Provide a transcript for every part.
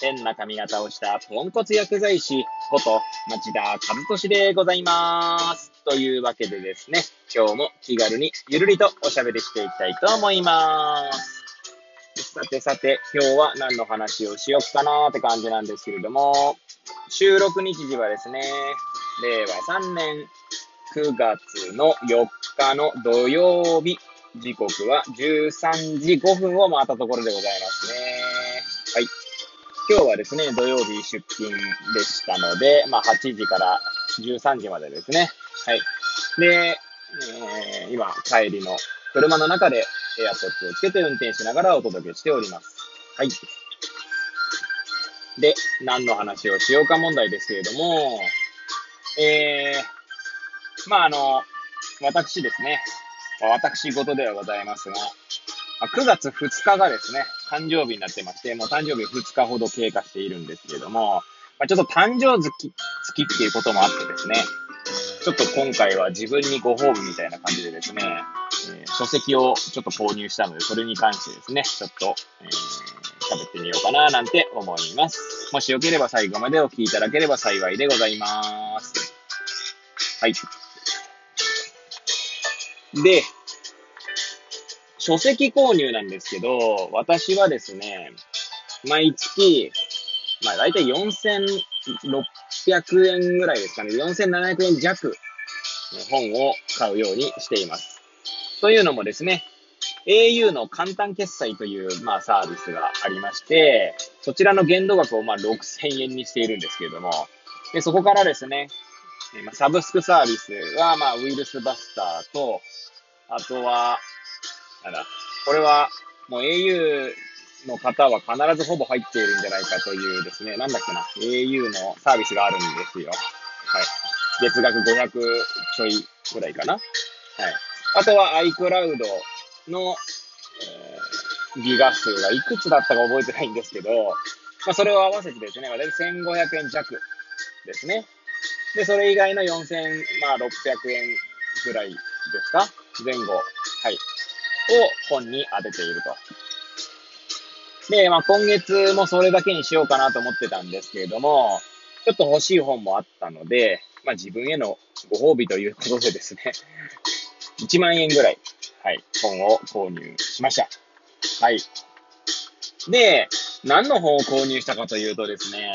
変な髪型をしたポンコツ薬剤師こと町田和俊でございます。というわけでですね、今日も気軽にゆるりとおしゃべりしていきたいと思います。さてさて、今日は何の話をしよっかなーって感じなんですけれども、収録日時はですね、令和3年9月の4日の土曜日、時刻は13時5分を回ったところでございますね。はい。今日はですね、土曜日出勤でしたので、まあ8時から13時までですね。はい。で、えー今、帰りの車の中でエアポッツをつけて運転しながらお届けしております。はい。で、何の話をしようか問題ですけれども、えー、まああの、私ですね、私事ではございますが、9月2日がですね、誕生日になってまして、もう誕生日2日ほど経過しているんですけれども、まあ、ちょっと誕生月月っていうこともあってですね、ちょっと今回は自分にご褒美みたいな感じでですね、えー書籍をちょっと購入したので、それに関してですね、ちょっと、えー喋ってみようかななんて思います。もしよければ最後までお聞きいただければ幸いでございます。はい。で、書籍購入なんですけど、私はですね、毎月、まあ大体4600円ぐらいですかね、4700円弱の本を買うようにしています。というのもですね、au の簡単決済という、まあ、サービスがありまして、そちらの限度額をまあ6000円にしているんですけれども、でそこからですね、サブスクサービスは、まあ、ウイルスバスターと、あとは、なんだ、これは、もう au の方は必ずほぼ入っているんじゃないかというですね、なんだっけな、au のサービスがあるんですよ。はい。月額500ちょいぐらいかな。はい。あとは iCloud の、えーギガ数がいくつだったか覚えてないんですけど、まあ、それを合わせてですね、大体1500円弱ですね。で、それ以外の4600円ぐらいですか？前後。はい。を本に当てていると。で、まあ、今月もそれだけにしようかなと思ってたんですけれども、ちょっと欲しい本もあったので、まあ、自分へのご褒美ということでですね、1万円ぐらい、はい、本を購入しました。はい。で、何の本を購入したかというとですね、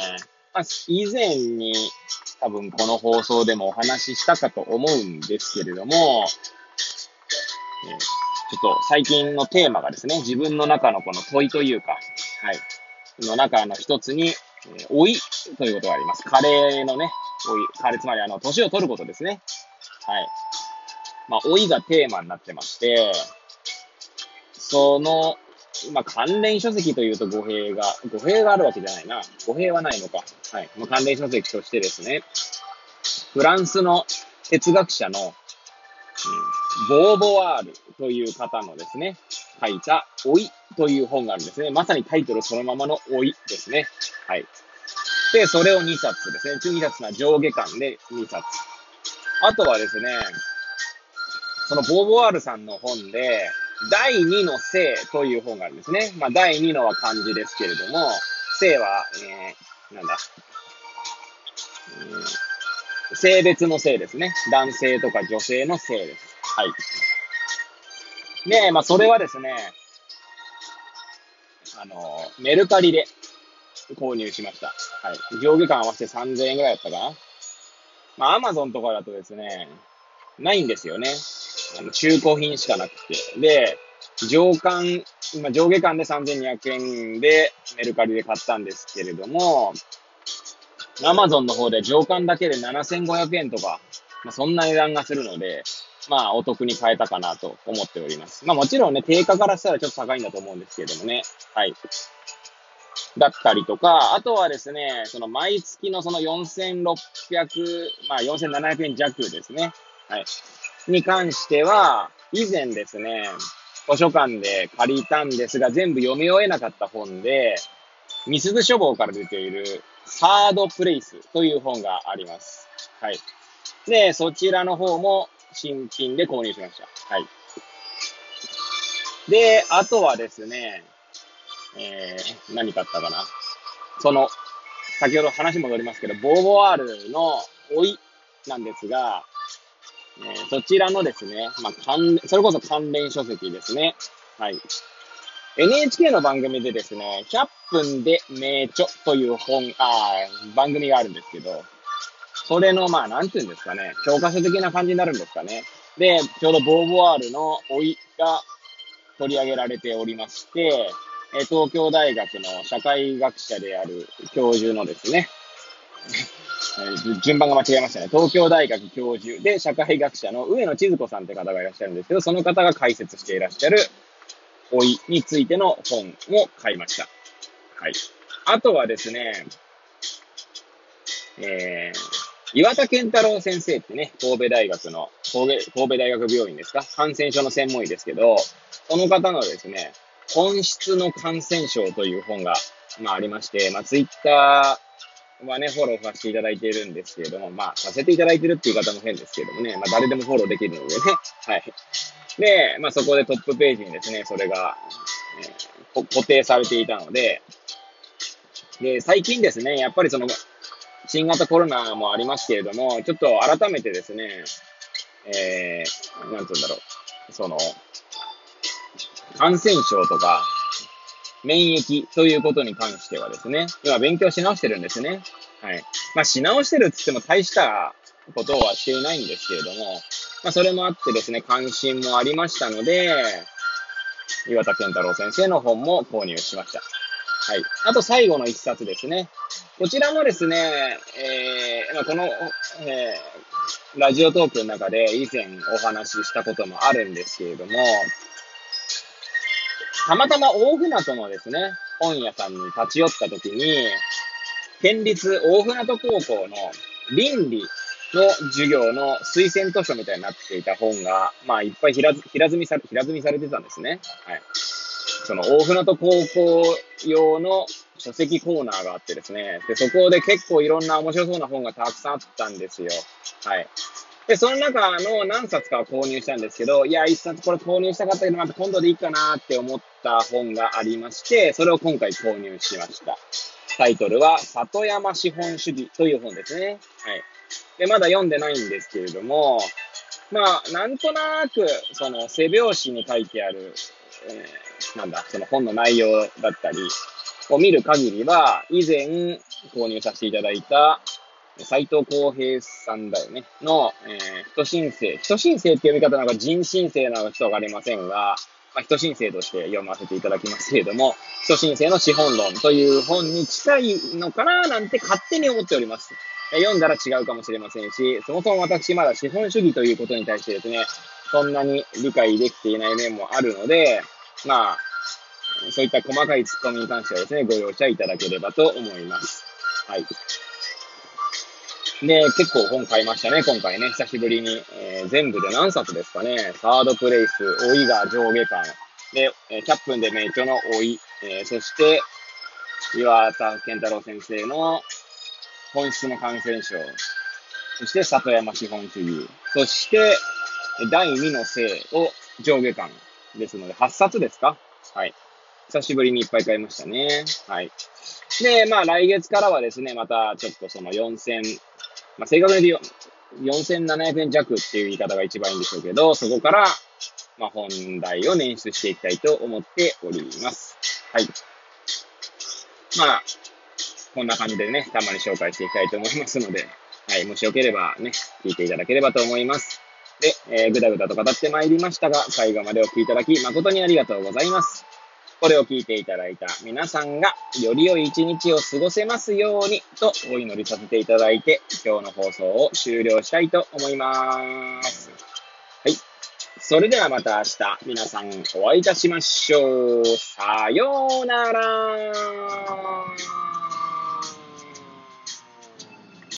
まあ、以前に多分この放送でもお話ししたかと思うんですけれども、えーちょっと最近のテーマがですね、自分の中のこの問いというか、はい、の中の一つに、え老いということがあります。加齢のね、老い、加齢つまりあの、年を取ることですね。はい。まあ、老いがテーマになってまして、その、まあ、関連書籍というと語弊が、語弊があるわけじゃないな。語弊はないのか。はい。まあ、関連書籍としてですね、フランスの哲学者の、うんボーボワールという方のですね、書いた老いという本があるんですね。まさにタイトルそのままの老いですね。はい。で、それを2冊ですね。2冊の上下巻で2冊。あとはですね、そのボーボワールさんの本で、第2の性という本があるんですね。まあ、第2のは漢字ですけれども、性は、えー、なんだ、うん性別の性ですね。男性とか女性の性です。はい。で、まあ、それはですね、あの、メルカリで購入しました。はい。上下巻合わせて3000円ぐらいだったかな。まあ、アマゾンとかだとですね、ないんですよね。あの中古品しかなくて。で、上巻、今上下巻で3200円でメルカリで買ったんですけれども、アマゾンの方で上巻だけで7500円とか、まあ、そんな値段がするので、まあ、お得に買えたかなと思っております。まあ、もちろんね、定価からしたらちょっと高いんだと思うんですけれどもね。はい。だったりとか、あとはですね、その毎月のその4600、まあ4700円弱ですね。はい。に関しては、以前ですね、図書館で借りたんですが、全部読み終えなかった本で、ミスズ書房から出ているサードプレイスという本があります。はい。で、そちらの方も新品で購入しました。はい。で、あとはですね、えー、何買ったかな。その、先ほど話戻りますけど、ボーボワールの老いなんですが、えー、そちらのですね、まあ、関それこそ関連書籍ですね。はい。NHK の番組でですね、100分で名著という本、あ番組があるんですけど、それの、まあ、なんていうんですかね、教科書的な感じになるんですかね。で、ちょうどボーボワールの老いが取り上げられておりまして、え東京大学の社会学者である教授のですね、順番が間違えましたね。東京大学教授で社会学者の上野千鶴子さんって方がいらっしゃるんですけど、その方が解説していらっしゃる老いについての本を買いました。はい。あとはですね、えー、岩田健太郎先生ってね、神戸大学の、神戸、神戸大学病院ですか？感染症の専門医ですけど、その方のですね、本質の感染症という本が、まあ、ありまして、まあ、ツイッターはね、フォローさせていただいているんですけれども、まあ、させていただいているっていう方も変ですけどもね、まあ、誰でもフォローできるのでね、はい。で、まあ、そこでトップページにですね、それが、えー、固定されていたので、で、最近ですね、やっぱりその、新型コロナもありますけれども、ちょっと改めてですね、えー、なんつうんだろう、その、感染症とか、免疫ということに関してはですね、今勉強し直してるんですね。はい。まあ、し直してるって言っても大したことはしていないんですけれども、まあ、それもあってですね、関心もありましたので、岩田健太郎先生の本も購入しました。はい。あと最後の一冊ですね。こちらもですね、えー、まあ、この、えー、ラジオトークの中で以前お話ししたこともあるんですけれども、たまたま大船渡のですね、本屋さんに立ち寄った時に、県立大船渡高校の倫理の授業の推薦図書みたいになっていた本が、まあ、いっぱい平平積みされ、平積みされてたんですね。はい。その大船渡高校用の書籍コーナーがあってですね。で、そこで結構いろんな面白そうな本がたくさんあったんですよ。はい。で、その中の何冊かを購入したんですけど、いや、一冊これ購入したかったけど、また今度でいいかなって思った本がありまして、それを今回購入しました。タイトルは、里山資本主義という本ですね。はい。で、まだ読んでないんですけれども、まあ、なんとなく、その背表紙に書いてある、えー、なんだ、その本の内容だったりを見る限りは、以前購入させていただいた、斎藤浩平さんだよね、の、えー、人申請。人申請って読み方なんか人申請なのかちょっとわかりませんが、まあ、人申請として読ませていただきますけれども、人申請の資本論という本に近いのかななんて勝手に思っております。読んだら違うかもしれませんし、そもそも私まだ資本主義ということに対してですね、そんなに理解できていない面もあるので、まあ、そういった細かいツッコミに関してはですね、ご容赦いただければと思います。はい。で、結構本買いましたね、今回ね、久しぶりに。えー、全部で何冊ですかね。サードプレイス、老いが上下巻。で、えー、100分で名著の老い。えー、そして、岩田健太郎先生の本質の感染症。そして、里山資本主義。そして、第2の性を上下巻ですので、8冊ですか？はい。久しぶりにいっぱい買いましたね。はい。で、まあ来月からはですね、またちょっとその4000まあ、正確に言う4700円弱っていう言い方が一番いいんでしょうけど、そこから、まあ、本題を捻出していきたいと思っております。はい。まあ、こんな感じでね、たまに紹介していきたいと思いますので、はい、もしよければね、聞いていただければと思います。で、えー、ぐだぐだと語ってまいりましたが、最後までお聴きいただき誠にありがとうございます。これを聞いていただいた皆さんがより良い一日を過ごせますようにとお祈りさせていただいて今日の放送を終了したいと思います。はい。それではまた明日、皆さんお会いいたしましょう。さようなら。